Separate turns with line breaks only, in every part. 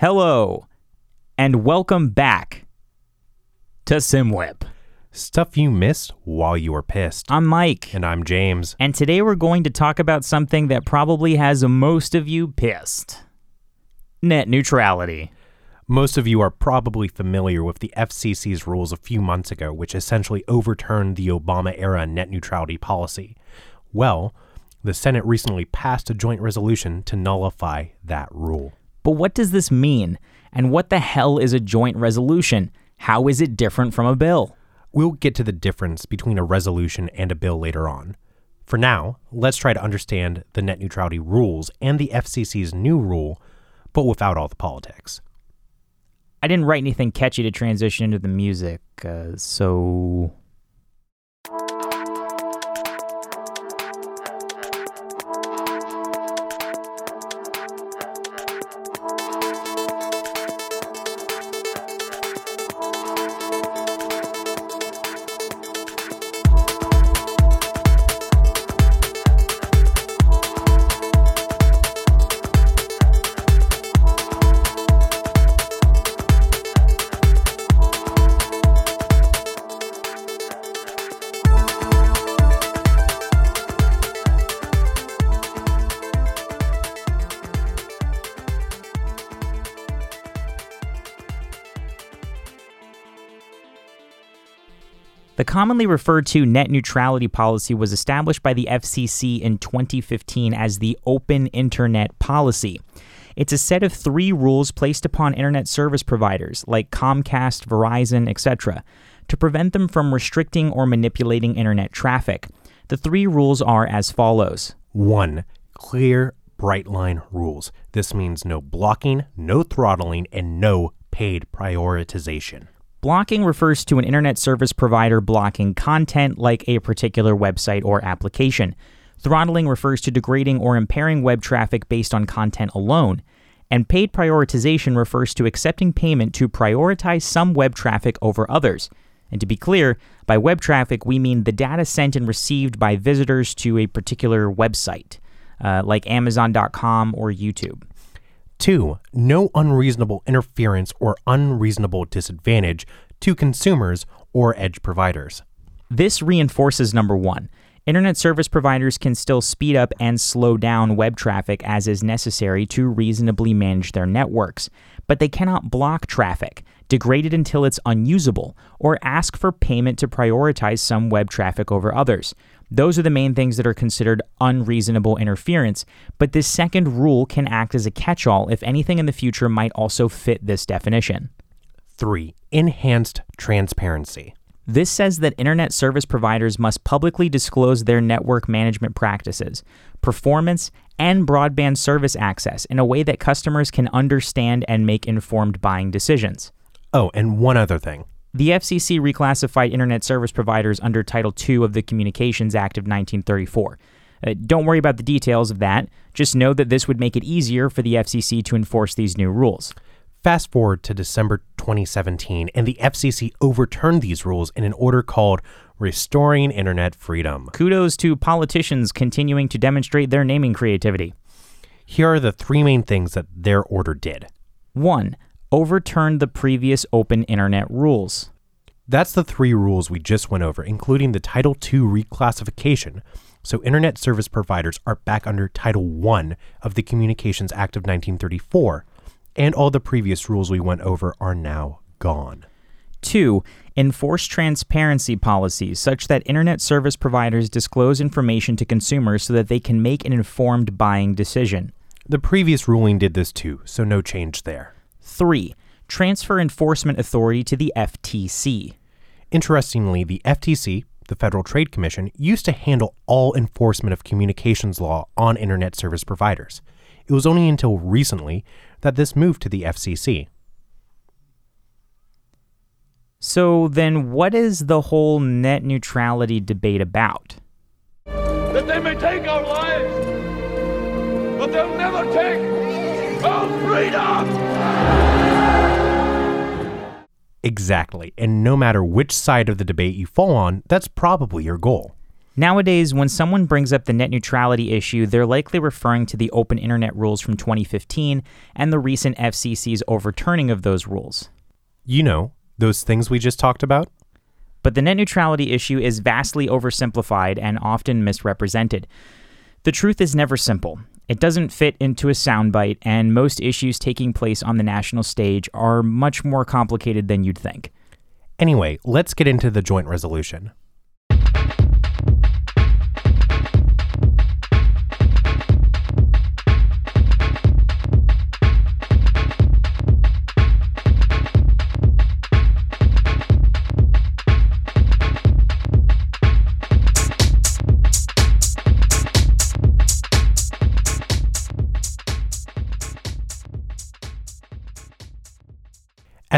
Hello, and welcome back to SimWeb.
Stuff you missed while you were pissed.
I'm Mike,
And I'm James.
and today we're going to talk about something that probably has most of you pissed net neutrality.
Most of you are probably familiar with the FCC's rules a few months ago, which essentially overturned the Obama era net neutrality policy. Well, the Senate recently passed a joint resolution to nullify that rule.
But what does this mean? And what the hell is a joint resolution? How is it different from a bill?
We'll get to the difference between a resolution and a bill later on. For now, let's try to understand the net neutrality rules and the FCC's new rule, but without all the politics.
I didn't write anything catchy to transition into the music, uh, so. Commonly referred to net neutrality policy was established by the FCC in 2015 as the Open Internet Policy. It's a set of three rules placed upon internet service providers like Comcast, Verizon, etc., to prevent them from restricting or manipulating internet traffic. The three rules are as follows
1. Clear, bright line rules. This means no blocking, no throttling, and no paid prioritization.
Blocking refers to an internet service provider blocking content like a particular website or application. Throttling refers to degrading or impairing web traffic based on content alone. And paid prioritization refers to accepting payment to prioritize some web traffic over others. And to be clear, by web traffic, we mean the data sent and received by visitors to a particular website, uh, like Amazon.com or YouTube.
2. No unreasonable interference or unreasonable disadvantage to consumers or edge providers.
This reinforces number one. Internet service providers can still speed up and slow down web traffic as is necessary to reasonably manage their networks, but they cannot block traffic, degrade it until it's unusable, or ask for payment to prioritize some web traffic over others. Those are the main things that are considered unreasonable interference, but this second rule can act as a catch all if anything in the future might also fit this definition.
3. Enhanced transparency.
This says that internet service providers must publicly disclose their network management practices, performance, and broadband service access in a way that customers can understand and make informed buying decisions.
Oh, and one other thing.
The FCC reclassified internet service providers under Title II of the Communications Act of 1934. Uh, don't worry about the details of that. Just know that this would make it easier for the FCC to enforce these new rules.
Fast forward to December 2017, and the FCC overturned these rules in an order called Restoring Internet Freedom.
Kudos to politicians continuing to demonstrate their naming creativity.
Here are the three main things that their order did.
1. Overturned the previous open internet rules.
That's the three rules we just went over, including the Title II reclassification. So, internet service providers are back under Title I of the Communications Act of 1934, and all the previous rules we went over are now gone.
2. Enforce transparency policies such that internet service providers disclose information to consumers so that they can make an informed buying decision.
The previous ruling did this too, so no change there.
3. Transfer enforcement authority to the FTC.
Interestingly, the FTC, the Federal Trade Commission, used to handle all enforcement of communications law on internet service providers. It was only until recently that this moved to the FCC.
So then, what is the whole net neutrality debate about?
that they may take our lives, but they'll never take our freedom!
Exactly. And no matter which side of the debate you fall on, that's probably your goal.
Nowadays, when someone brings up the net neutrality issue, they're likely referring to the open internet rules from 2015 and the recent FCC's overturning of those rules.
You know, those things we just talked about?
But the net neutrality issue is vastly oversimplified and often misrepresented. The truth is never simple. It doesn't fit into a soundbite, and most issues taking place on the national stage are much more complicated than you'd think.
Anyway, let's get into the joint resolution.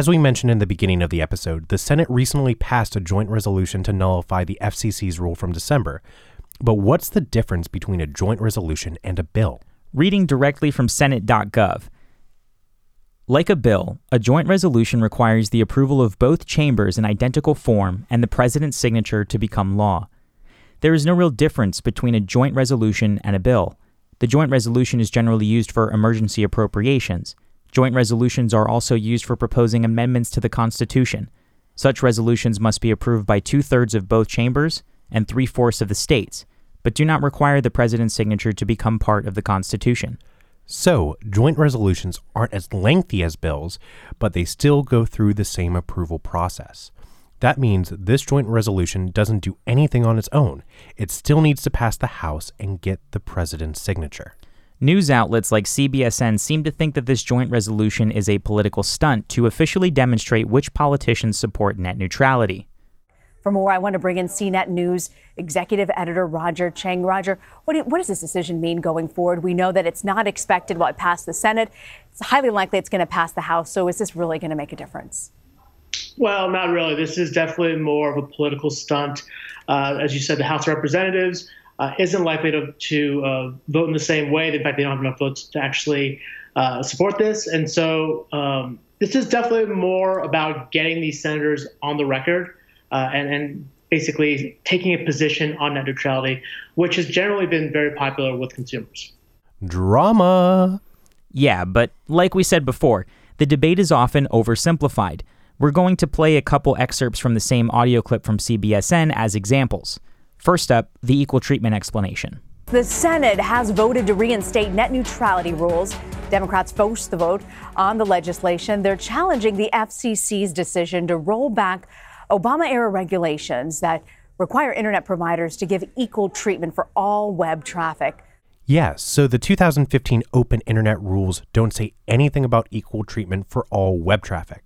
As we mentioned in the beginning of the episode, the Senate recently passed a joint resolution to nullify the FCC's rule from December. But what's the difference between a joint resolution and a bill?
Reading directly from Senate.gov. Like a bill, a joint resolution requires the approval of both chambers in identical form and the president's signature to become law. There is no real difference between a joint resolution and a bill. The joint resolution is generally used for emergency appropriations. Joint resolutions are also used for proposing amendments to the Constitution. Such resolutions must be approved by two thirds of both chambers and three fourths of the states, but do not require the president's signature to become part of the Constitution.
So, joint resolutions aren't as lengthy as bills, but they still go through the same approval process. That means this joint resolution doesn't do anything on its own. It still needs to pass the House and get the president's signature.
News outlets like CBSN seem to think that this joint resolution is a political stunt to officially demonstrate which politicians support net neutrality.
For more, I want to bring in CNET News executive editor Roger Cheng. Roger, what, do, what, does this decision mean going forward? We know that it's not expected while it passed the Senate. It's highly likely it's going to pass the House. So is this really going to make a difference?
Well, not really. This is definitely more of a political stunt. Uh, as you said, the House of Representatives uh, isn't likely to, to uh, vote in the same way. In fact, they don't have enough votes to actually uh, support this. And so um, this is definitely more about getting these senators on the record uh, and, and basically taking a position on net neutrality, which has generally been very popular with consumers.
Drama.
Yeah, but like we said before, the debate is often oversimplified. We're going to play a couple excerpts from the same audio clip from CBSN as examples. First up, the equal treatment explanation.
The Senate has voted to reinstate net neutrality rules. Democrats forced the vote on the legislation. They're challenging the FCC's decision to roll back Obama era regulations that require internet providers to give equal treatment for all web traffic.
Yes, so the 2015 Open Internet rules don't say anything about equal treatment for all web traffic.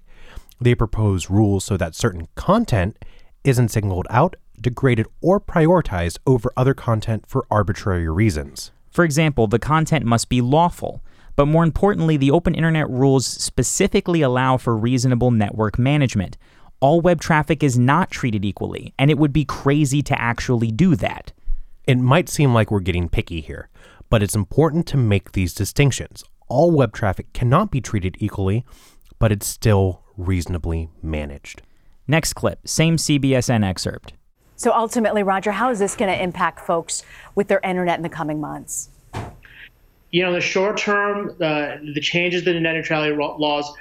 They propose rules so that certain content isn't singled out degraded, or prioritized over other content for arbitrary reasons.
For example, the content must be lawful. But more importantly, the open internet rules specifically allow for reasonable network management. All web traffic is not treated equally, and it would be crazy to actually do that.
It might seem like we're getting picky here, but it's important to make these distinctions. All web traffic cannot be treated equally, but it's still reasonably managed.
Next clip, same CBSN excerpt.
So ultimately, Roger, how is this going to impact folks with their internet in the coming months?
You know, in the short term, uh, the changes to the net neutrality laws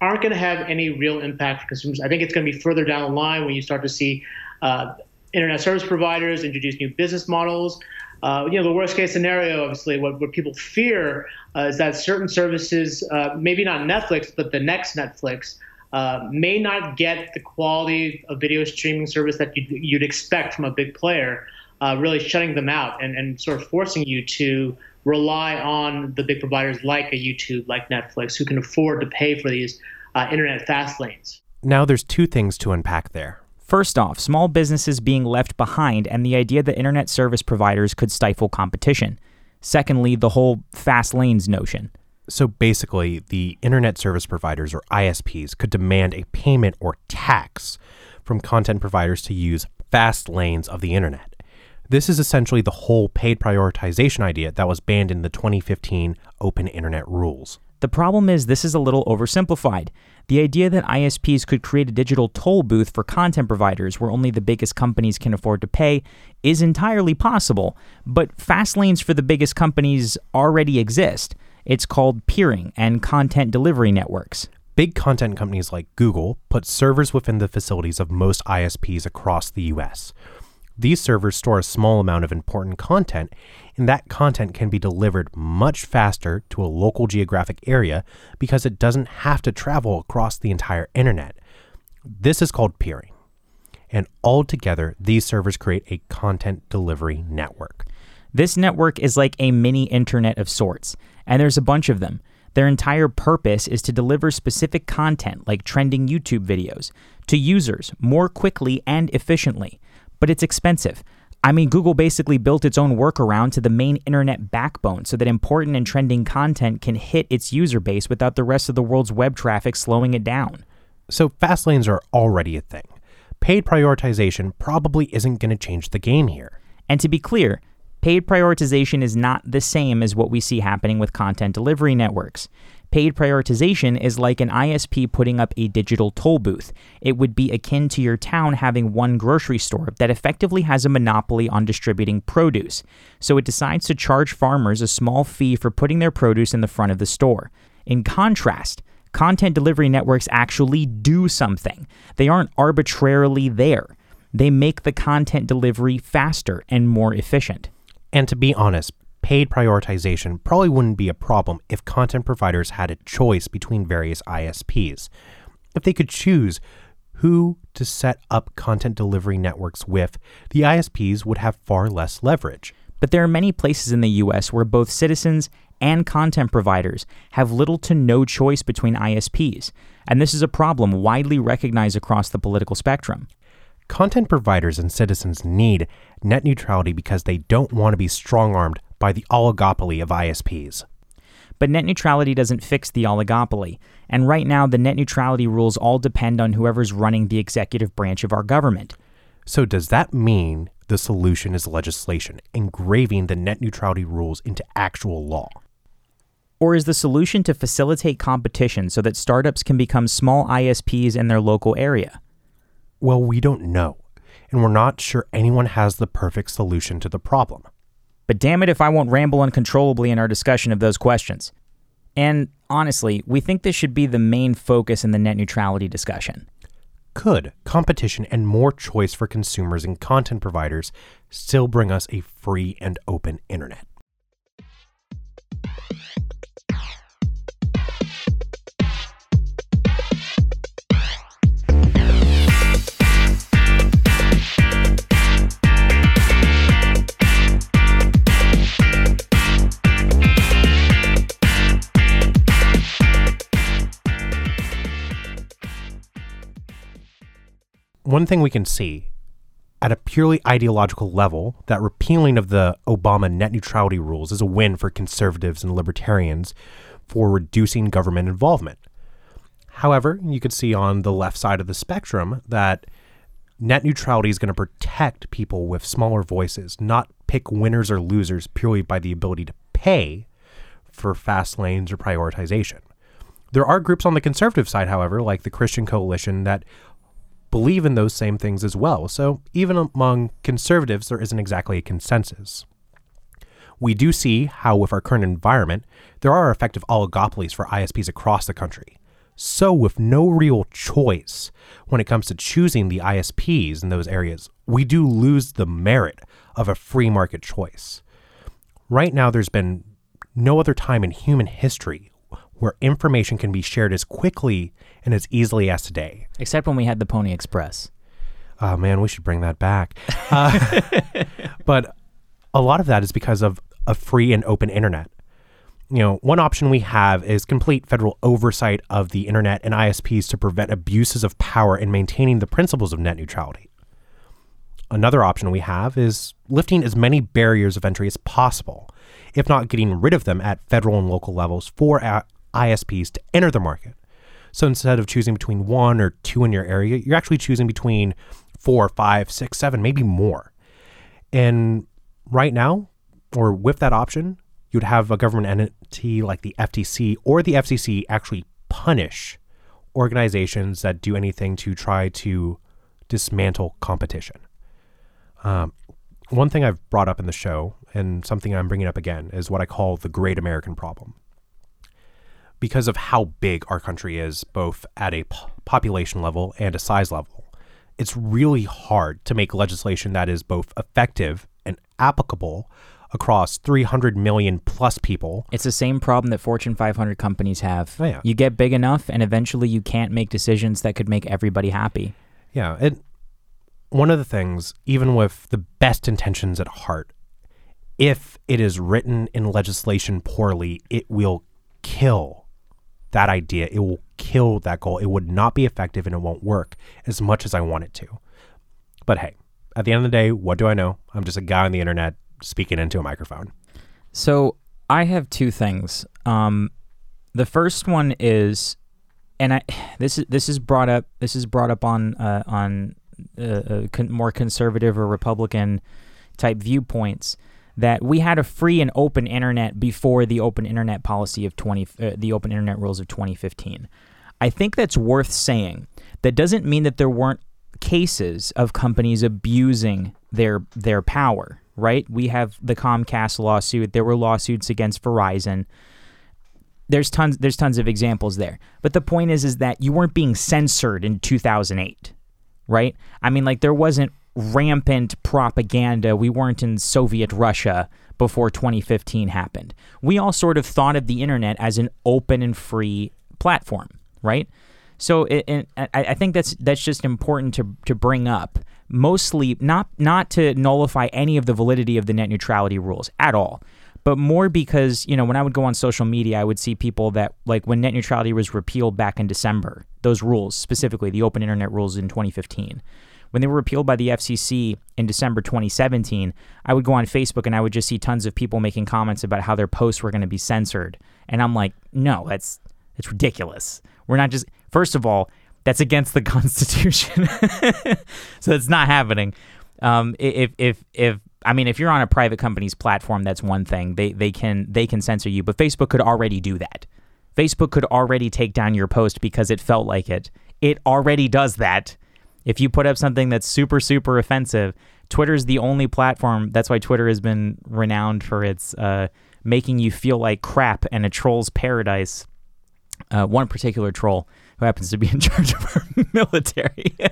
aren't going to have any real impact for consumers. I think it's going to be further down the line when you start to see uh, internet service providers introduce new business models. Uh, you know, the worst case scenario, obviously, what, what people fear uh, is that certain services, uh, maybe not Netflix, but the next Netflix, uh, may not get the quality of video streaming service that you'd, you'd expect from a big player, uh, really shutting them out and, and sort of forcing you to rely on the big providers like a YouTube, like Netflix, who can afford to pay for these uh, internet fast lanes.
Now, there's two things to unpack there.
First off, small businesses being left behind and the idea that internet service providers could stifle competition. Secondly, the whole fast lanes notion.
So basically, the internet service providers or ISPs could demand a payment or tax from content providers to use fast lanes of the internet. This is essentially the whole paid prioritization idea that was banned in the 2015 Open Internet rules.
The problem is, this is a little oversimplified. The idea that ISPs could create a digital toll booth for content providers where only the biggest companies can afford to pay is entirely possible, but fast lanes for the biggest companies already exist. It's called peering and content delivery networks.
Big content companies like Google put servers within the facilities of most ISPs across the US. These servers store a small amount of important content, and that content can be delivered much faster to a local geographic area because it doesn't have to travel across the entire internet. This is called peering. And altogether, these servers create a content delivery network.
This network is like a mini internet of sorts, and there's a bunch of them. Their entire purpose is to deliver specific content, like trending YouTube videos, to users more quickly and efficiently but it's expensive. I mean, Google basically built its own workaround to the main internet backbone so that important and trending content can hit its user base without the rest of the world's web traffic slowing it down.
So, fast lanes are already a thing. Paid prioritization probably isn't going to change the game here.
And to be clear, paid prioritization is not the same as what we see happening with content delivery networks. Paid prioritization is like an ISP putting up a digital toll booth. It would be akin to your town having one grocery store that effectively has a monopoly on distributing produce. So it decides to charge farmers a small fee for putting their produce in the front of the store. In contrast, content delivery networks actually do something. They aren't arbitrarily there. They make the content delivery faster and more efficient.
And to be honest, paid prioritization probably wouldn't be a problem if content providers had a choice between various ISPs. If they could choose who to set up content delivery networks with, the ISPs would have far less leverage.
But there are many places in the US where both citizens and content providers have little to no choice between ISPs, and this is a problem widely recognized across the political spectrum.
Content providers and citizens need net neutrality because they don't want to be strong armed by the oligopoly of ISPs.
But net neutrality doesn't fix the oligopoly, and right now the net neutrality rules all depend on whoever's running the executive branch of our government.
So, does that mean the solution is legislation, engraving the net neutrality rules into actual law?
Or is the solution to facilitate competition so that startups can become small ISPs in their local area?
Well, we don't know, and we're not sure anyone has the perfect solution to the problem.
But damn it if I won't ramble uncontrollably in our discussion of those questions. And honestly, we think this should be the main focus in the net neutrality discussion.
Could competition and more choice for consumers and content providers still bring us a free and open internet? One thing we can see at a purely ideological level that repealing of the Obama net neutrality rules is a win for conservatives and libertarians for reducing government involvement. However, you could see on the left side of the spectrum that net neutrality is going to protect people with smaller voices, not pick winners or losers purely by the ability to pay for fast lanes or prioritization. There are groups on the conservative side, however, like the Christian Coalition, that believe in those same things as well. So even among conservatives, there isn't exactly a consensus. We do see how, with our current environment, there are effective oligopolies for ISPs across the country. So, with no real choice when it comes to choosing the ISPs in those areas, we do lose the merit of a free market choice. Right now, there's been no other time in human history where information can be shared as quickly and as easily as today.
Except when we had the Pony Express.
Oh man, we should bring that back. Uh, but a lot of that is because of a free and open internet. You know, one option we have is complete federal oversight of the internet and ISPs to prevent abuses of power in maintaining the principles of net neutrality. Another option we have is lifting as many barriers of entry as possible, if not getting rid of them at federal and local levels for ISPs to enter the market. So instead of choosing between one or two in your area, you're actually choosing between four, five, six, seven, maybe more. And right now, or with that option, you'd have a government entity like the FTC or the FCC actually punish organizations that do anything to try to dismantle competition. Um, one thing I've brought up in the show, and something I'm bringing up again, is what I call the Great American Problem. Because of how big our country is, both at a population level and a size level, it's really hard to make legislation that is both effective and applicable across 300 million plus people.
It's the same problem that Fortune 500 companies have.
Oh, yeah.
You get big enough, and eventually you can't make decisions that could make everybody happy.
Yeah, and one of the things, even with the best intentions at heart, if it is written in legislation poorly, it will kill that idea. It will kill that goal. It would not be effective and it won't work as much as I want it to. But hey, at the end of the day, what do I know? I'm just a guy on the internet speaking into a microphone.
So I have two things. Um, the first one is, and I this is this is brought up this is brought up on uh, on uh, con- more conservative or Republican type viewpoints that we had a free and open internet before the open internet policy of 20 uh, the open internet rules of 2015. I think that's worth saying. That doesn't mean that there weren't cases of companies abusing their their power, right? We have the Comcast lawsuit, there were lawsuits against Verizon. There's tons there's tons of examples there. But the point is is that you weren't being censored in 2008 right? I mean, like there wasn't rampant propaganda. We weren't in Soviet Russia before 2015 happened. We all sort of thought of the internet as an open and free platform, right? So it, it, I, think that's that's just important to to bring up. Mostly not not to nullify any of the validity of the net neutrality rules at all, but more because you know when I would go on social media, I would see people that like when net neutrality was repealed back in December, those rules specifically the open internet rules in 2015. When they were repealed by the FCC in December 2017, I would go on Facebook and I would just see tons of people making comments about how their posts were going to be censored, and I'm like, no, that's that's ridiculous. We're not just first of all, that's against the Constitution, so it's not happening. Um, if if if I mean, if you're on a private company's platform, that's one thing. They they can they can censor you, but Facebook could already do that. Facebook could already take down your post because it felt like it. It already does that. If you put up something that's super super offensive, Twitter's the only platform. That's why Twitter has been renowned for its uh, making you feel like crap and a troll's paradise. Uh, one particular troll who happens to be in charge of our military.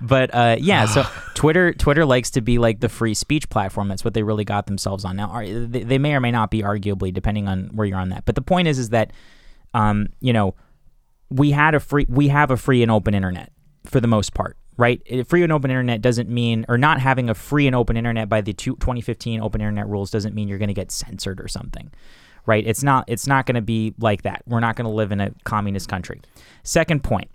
But uh, yeah, so Twitter Twitter likes to be like the free speech platform. That's what they really got themselves on. Now, are, they, they may or may not be, arguably, depending on where you're on that. But the point is, is that um, you know we had a free we have a free and open internet for the most part, right? Free and open internet doesn't mean, or not having a free and open internet by the two, 2015 open internet rules doesn't mean you're going to get censored or something right? It's not it's not going to be like that. We're not going to live in a communist country. Second point.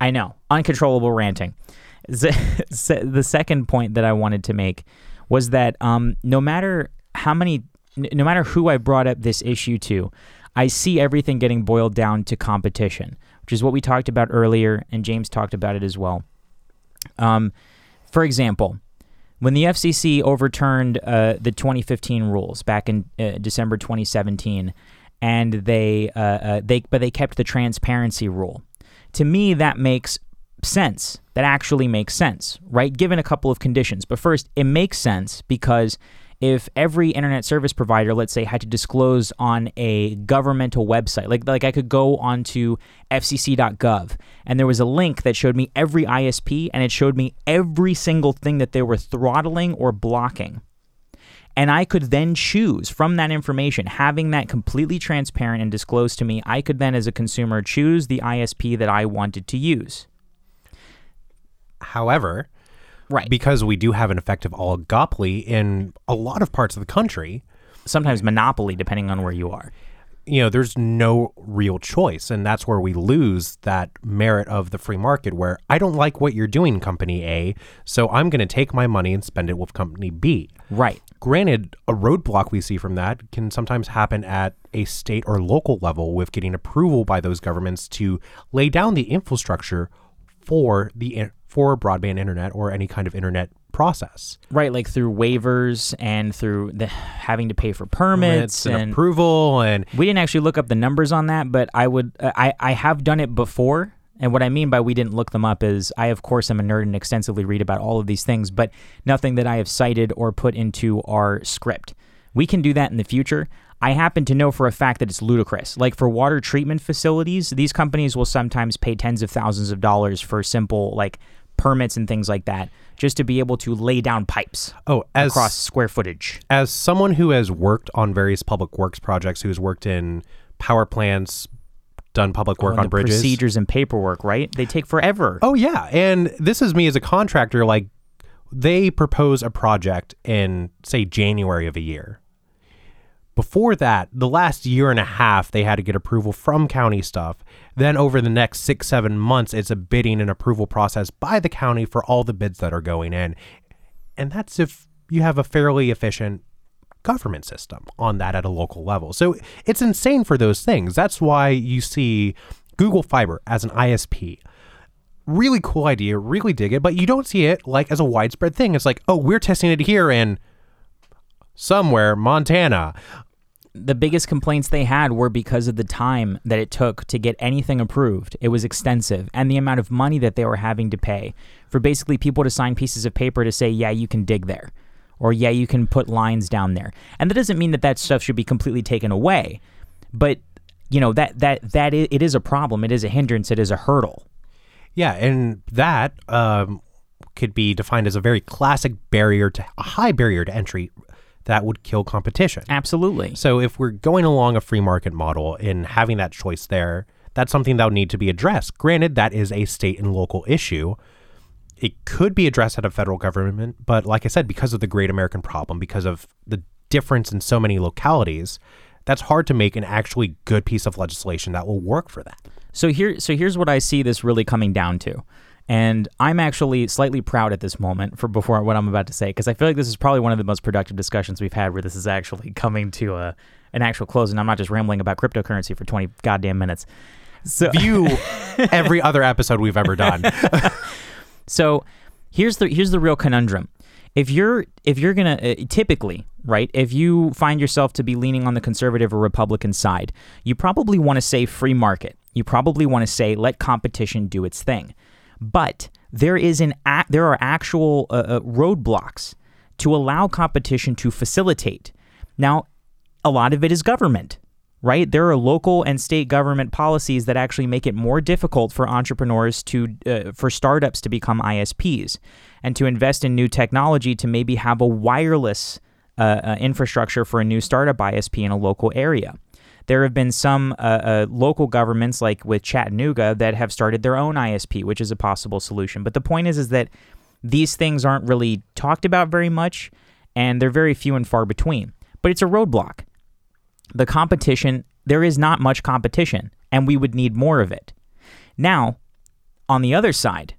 I know, uncontrollable ranting. The second point that I wanted to make was that um, no matter how many no matter who I brought up this issue to, I see everything getting boiled down to competition, which is what we talked about earlier, and James talked about it as well. Um, for example, when the FCC overturned uh, the 2015 rules back in uh, December 2017, and they uh, uh, they but they kept the transparency rule. To me, that makes sense. That actually makes sense, right? Given a couple of conditions. But first, it makes sense because if every internet service provider, let's say, had to disclose on a governmental website, like like I could go onto fcc.gov and there was a link that showed me every ISP and it showed me every single thing that they were throttling or blocking. And I could then choose from that information, having that completely transparent and disclosed to me, I could then, as a consumer, choose the ISP that I wanted to use.
However,
Right.
because we do have an effective oligopoly in a lot of parts of the country,
Sometimes monopoly, depending on where you are.
you know, there's no real choice. And that's where we lose that merit of the free market, where I don't like what you're doing, company A, so I'm going to take my money and spend it with company B.
Right.
Granted, a roadblock we see from that can sometimes happen at a state or local level with getting approval by those governments to lay down the infrastructure for the for broadband internet or any kind of internet process.
Right, like through waivers and through the having to pay for permits
and,
and
approval and
we didn't actually look up the numbers on that, but I would I I have done it before. And what I mean by we didn't look them up is I of course am a nerd and extensively read about all of these things, but nothing that I have cited or put into our script. We can do that in the future. I happen to know for a fact that it's ludicrous. Like for water treatment facilities, these companies will sometimes pay tens of thousands of dollars for simple like permits and things like that just to be able to lay down pipes
oh, as
across square footage.
as someone who has worked on various public works projects, who's worked in power plants, done public work
And
on
the
bridges.
procedures and paperwork, right? They take forever.
Oh yeah, and this is me as a contractor. Like they propose a project in say January of a year. Before that, the last year and a half, they had to get approval from county stuff. Then over the next six, seven months, it's a bidding and approval process by the county for all the bids that are going in. And that's if you have a fairly efficient government system on that at a local level. So it's insane for those things. That's why you see Google Fiber as an ISP. Really cool idea, really dig it, but you don't see it like as a widespread thing. It's like, oh, we're testing it here in somewhere, Montana.
The biggest complaints they had were because of the time that it took to get anything approved. It was extensive, and the amount of money that they were having to pay for basically people to sign pieces of paper to say, yeah, you can dig there, or yeah, you can put lines down there. And that doesn't mean that that stuff should be completely taken away, but you know that that that i- it is a problem. It is a hindrance. It is a hurdle.
Yeah, and that um, could be defined as a very classic barrier to a high barrier to entry that would kill competition.
Absolutely.
So if we're going along a free market model and having that choice there, that's something that would need to be addressed. Granted, that is a state and local issue. It could be addressed at a federal government, but like I said, because of the great American problem, because of the difference in so many localities, that's hard to make an actually good piece of legislation that will work for that.
So here, so here's what I see this really coming down to, and I'm actually slightly proud at this moment for before what I'm about to say because I feel like this is probably one of the most productive discussions we've had where this is actually coming to a an actual close, and I'm not just rambling about cryptocurrency for 20 goddamn minutes. So,
View every other episode we've ever done.
so here's the here's the real conundrum. If you're if you're gonna uh, typically right, if you find yourself to be leaning on the conservative or Republican side, you probably want to say free market. You probably want to say let competition do its thing. But there is an a- there are actual uh, uh, roadblocks to allow competition to facilitate. Now, a lot of it is government, right? There are local and state government policies that actually make it more difficult for entrepreneurs to, uh, for startups to become ISPs and to invest in new technology to maybe have a wireless uh, uh, infrastructure for a new startup ISP in a local area. There have been some uh, uh, local governments, like with Chattanooga, that have started their own ISP, which is a possible solution. But the point is, is that these things aren't really talked about very much, and they're very few and far between. But it's a roadblock. The competition, there is not much competition, and we would need more of it. Now, on the other side,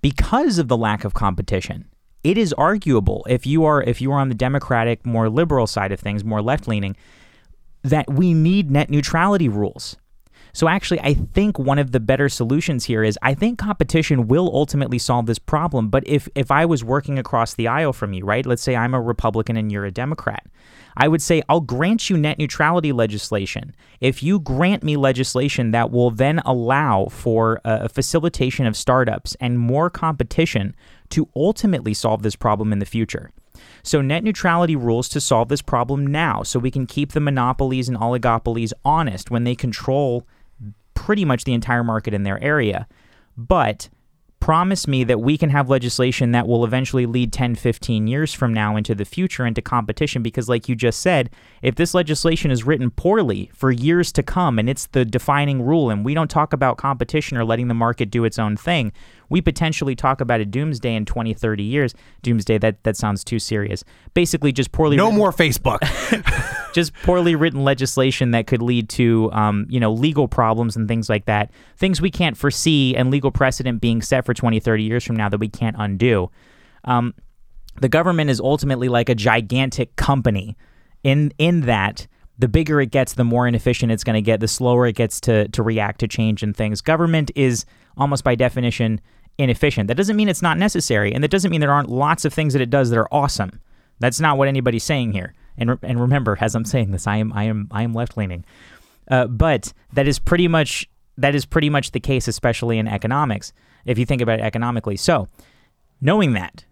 because of the lack of competition, it is arguable if you are if you are on the democratic, more liberal side of things, more left leaning, that we need net neutrality rules. So actually, I think one of the better solutions here is I think competition will ultimately solve this problem. But if if I was working across the aisle from you, right? Let's say I'm a Republican and you're a Democrat. I would say I'll grant you net neutrality legislation if you grant me legislation that will then allow for a facilitation of startups and more competition to ultimately solve this problem in the future. So, net neutrality rules to solve this problem now so we can keep the monopolies and oligopolies honest when they control pretty much the entire market in their area. But promise me that we can have legislation that will eventually lead 10, 15 years from now into the future into competition. Because, like you just said, if this legislation is written poorly for years to come and it's the defining rule, and we don't talk about competition or letting the market do its own thing, we potentially talk about a doomsday in 20, 30 years. Doomsday, that, that sounds too serious. Basically, just poorly
No
written-
more Facebook.
just poorly written legislation that could lead to, um, you know, legal problems and things like that. Things we can't foresee, and legal precedent being set for 20, 30 years from now that we can't undo. Um, the government is ultimately like a gigantic company. In in that, the bigger it gets, the more inefficient it's going to get. The slower it gets to to react to change and things. Government is almost by definition inefficient. That doesn't mean it's not necessary, and that doesn't mean there aren't lots of things that it does that are awesome. That's not what anybody's saying here. And and remember, as I'm saying this, I am I am I am left leaning, uh, but that is pretty much that is pretty much the case, especially in economics. If you think about it economically, so knowing that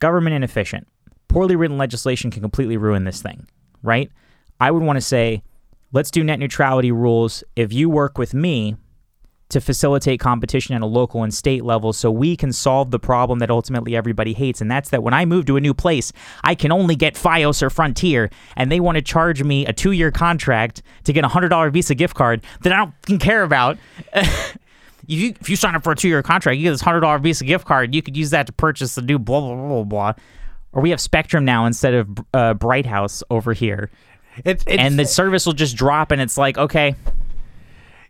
government inefficient, poorly written legislation can completely ruin this thing, right? I would want to say, let's do net neutrality rules. If you work with me, to facilitate competition at a local and state level so we can solve the problem that ultimately everybody hates. And that's that when I move to a new place, I can only get Fios or Frontier, and they want to charge me a two year contract to get a $100 Visa gift card that I don't care about. if, you, if you sign up for a two year contract, you get this $100 Visa gift card, you could use that to purchase the new blah, blah, blah, blah, blah. Or we have Spectrum now instead of uh, Bright House over here.
It's, it's,
and the service will just drop, and it's like, okay,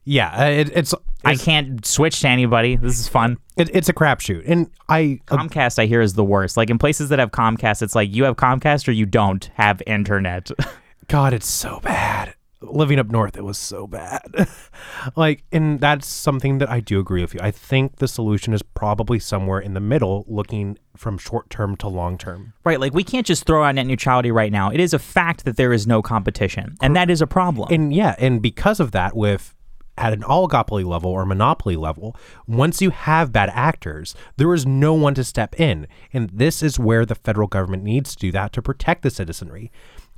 yeah, uh, it, it's,
I can't switch to anybody. This is fun.
It, it's a crapshoot, and I uh,
Comcast I hear is the worst. Like in places that have Comcast, it's like you have Comcast or you don't have internet.
God, it's so bad. Living up north, it was so bad. like, and that's something that I do agree with you. I think the solution is probably somewhere in the middle, looking from short term to long term.
Right. Like we can't just throw out net neutrality right now. It is a fact that there is no competition, and that is a problem.
And yeah, and because of that, with at an oligopoly level or monopoly level, once you have bad actors, there is no one to step in. And this is where the federal government needs to do that to protect the citizenry.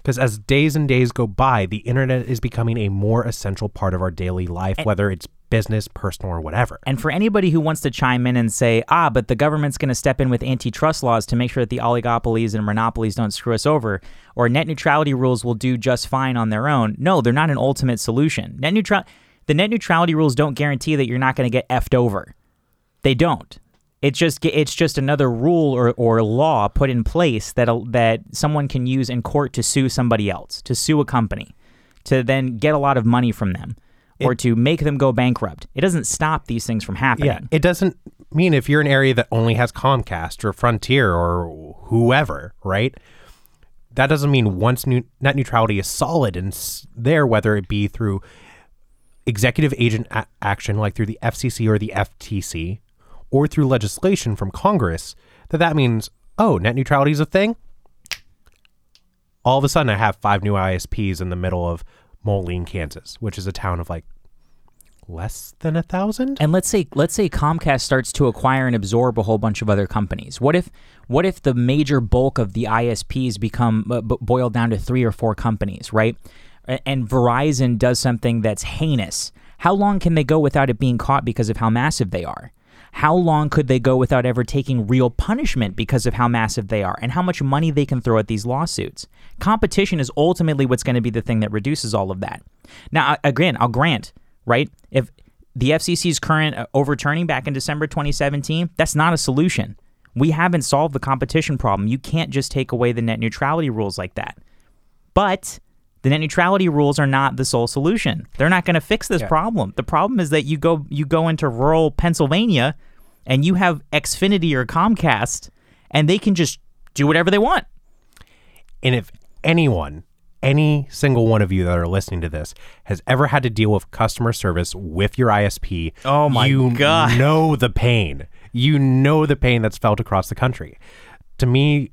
Because as days and days go by, the internet is becoming a more essential part of our daily life, and, whether it's business, personal, or whatever.
And for anybody who wants to chime in and say, ah, but the government's going to step in with antitrust laws to make sure that the oligopolies and monopolies don't screw us over, or net neutrality rules will do just fine on their own. No, they're not an ultimate solution. Net neutrality the net neutrality rules don't guarantee that you're not going to get effed over. They don't. It's just it's just another rule or, or law put in place that that someone can use in court to sue somebody else, to sue a company, to then get a lot of money from them, or to make them go bankrupt. It doesn't stop these things from happening. Yeah,
it doesn't mean if you're an area that only has Comcast or Frontier or whoever, right? That doesn't mean once new, net neutrality is solid and there, whether it be through executive agent a- action like through the FCC or the FTC or through legislation from Congress that that means oh net neutrality is a thing all of a sudden I have five new ISPs in the middle of Moline, Kansas, which is a town of like less than a thousand.
And let's say let's say Comcast starts to acquire and absorb a whole bunch of other companies. What if what if the major bulk of the ISPs become uh, boiled down to three or four companies, right? and Verizon does something that's heinous, how long can they go without it being caught because of how massive they are? How long could they go without ever taking real punishment because of how massive they are and how much money they can throw at these lawsuits? Competition is ultimately what's going to be the thing that reduces all of that. Now, again, I'll grant, right? If the FCC's current uh, overturning back in December 2017, that's not a solution. We haven't solved the competition problem. You can't just take away the net neutrality rules like that. But the net neutrality rules are not the sole solution. They're not going to fix this yeah. problem. The problem is that you go you go into rural Pennsylvania and you have Xfinity or Comcast and they can just do whatever they want.
And if anyone, any single one of you that are listening to this has ever had to deal with customer service with your ISP,
oh my
you
god.
know the pain. You know the pain that's felt across the country. To me,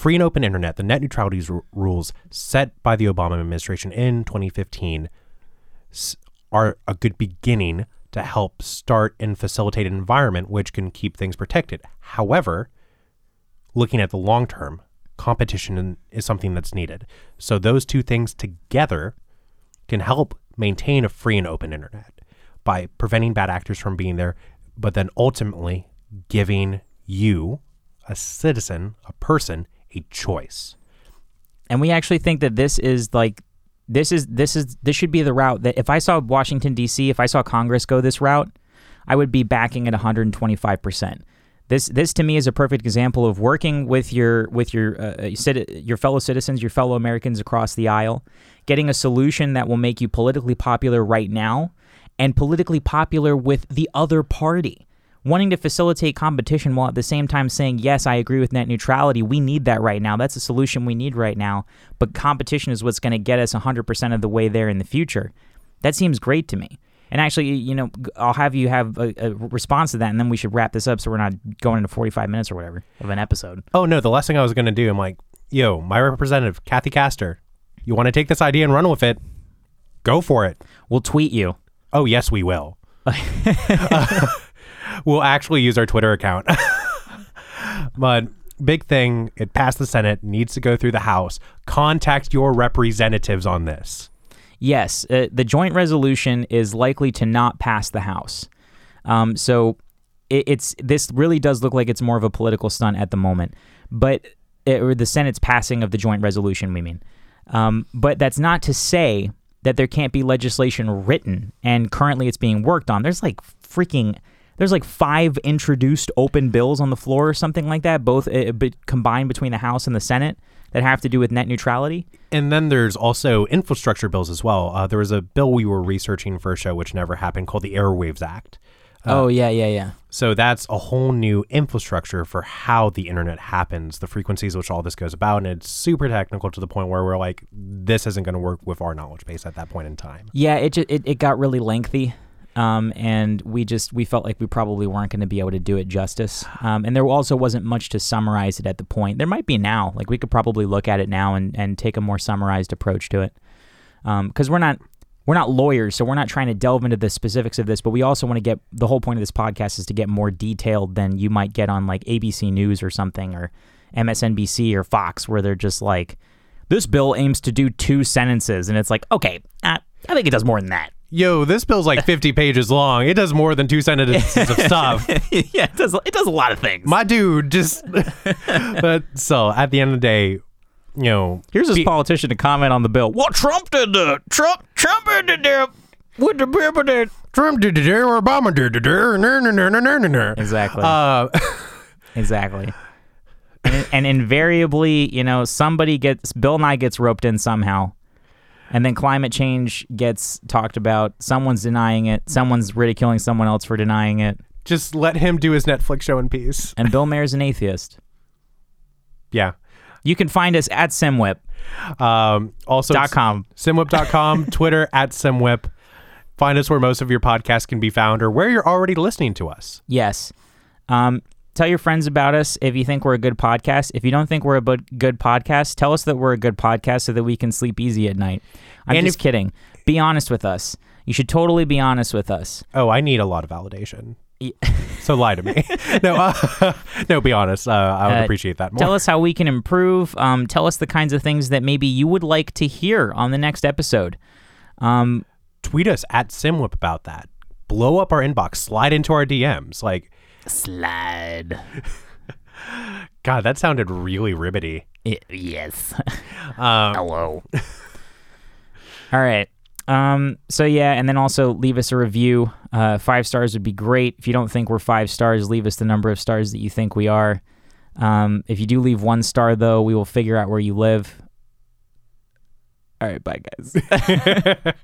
free and open internet, the net neutrality r- rules set by the Obama administration in 2015 are a good beginning to help start and facilitate an environment which can keep things protected. However, looking at the long term, competition is something that's needed. So those two things together can help maintain a free and open internet by preventing bad actors from being there, but then ultimately giving you, a citizen, a person, a choice.
And we actually think that this is like this is this is this should be the route that if I saw Washington D.C., if I saw Congress go this route, I would be backing at 125 percent. This this to me is a perfect example of working with your with your uh, uh your fellow citizens, your fellow Americans across the aisle, getting a solution that will make you politically popular right now and politically popular with the other party wanting to facilitate competition while at the same time saying, yes, I agree with net neutrality. We need that right now. That's a solution we need right now. But competition is what's going to get us 100% of the way there in the future. That seems great to me. And actually, you know, I'll have you have a, a response to that, and then we should wrap this up so we're not going into 45 minutes or whatever of an episode.
Oh no, the last thing I was gonna do, I'm like, yo, my representative, Kathy Castor, you want to take this idea and run with it? Go for it.
We'll tweet you.
Oh yes, we will. Uh, we'll actually use our Twitter account. but big thing, it passed the Senate, needs to go through the House. Contact your representatives on this.
Yes, uh, the joint resolution is likely to not pass the House. Um, so it, it's this really does look like it's more of a political stunt at the moment, but it, or the Senate's passing of the joint resolution. We mean, um, but that's not to say that there can't be legislation written, and currently it's being worked on. There's like freaking. There's like five introduced open bills on the floor or something like that, both uh, but combined between the House and the Senate that have to do with net neutrality.
And then there's also infrastructure bills as well. Uh, there was a bill we were researching for a show which never happened called the Airwaves Act.
oh yeah, yeah, yeah.
So that's a whole new infrastructure for how the internet happens, the frequencies which all this goes about, and it's super technical to the point where we're like, this isn't going to work with our knowledge base at that point in time.
Yeah, it just it, it got really lengthy. Um, and we just we felt like we probably weren't going to be able to do it justice. Um, and there also wasn't much to summarize it at the point. There might be now. Like we could probably look at it now and, and take a more summarized approach to it. Because we're not we're not lawyers, so we're not trying to delve into the specifics of this. But we also want to get the whole point of this podcast is to get more detailed than you might get on like ABC News or something or MSNBC or Fox, where they're just like, this bill aims to do two sentences, and it's like, okay, uh, I think it does more than that.
Yo, this bill's like 50 pages long. It does more than two sentences of stuff.
yeah, it does. It does a lot of things.
My dude, just. but so at the end of the day, you know,
Here's this
be-
politician to comment on the bill. Well, Trump did that. Trump, Trump did that. With the people that.
Trump did it, or Obama did ner.
Exactly.
Uh,
exactly. And, and invariably, you know, somebody gets Bill Nye gets roped in somehow, and then climate change gets talked about. Someone's denying it. Someone's ridiculing someone else for denying it.
just let him do his Netflix show in peace.
And Bill Maher's an atheist.
Yeah.
You can find us at SimWhip.
Um, also,
Dot com.
simwhip.com, Twitter at simwhip. Find us where most of your podcasts can be found or where you're already listening to us.
Yes. Um, tell your friends about us if you think we're a good podcast. If you don't think we're a good podcast, tell us that we're a good podcast so that we can sleep easy at night. I'm
And
just
if-
kidding. Be honest with us. You should totally be honest with us.
Oh, I need a lot of validation. So lie to me. no, uh, no, be honest. Uh, I would
Uh,
appreciate that more.
Tell us how we can improve. Um, tell us the kinds of things that maybe you would like to hear on the next episode. Um,
Tweet us at simwhip about that. Blow up our inbox. Slide into our DMs. Like,
slide.
God, that sounded really ribbity.
yes.
Um,
Hello. All right. Um, so yeah, and then also leave us a review. Uh, five stars would be great. If you don't think we're five stars, leave us the number of stars that you think we are. Um, if you do leave one star, though, we will figure out where you live. All right, bye, guys.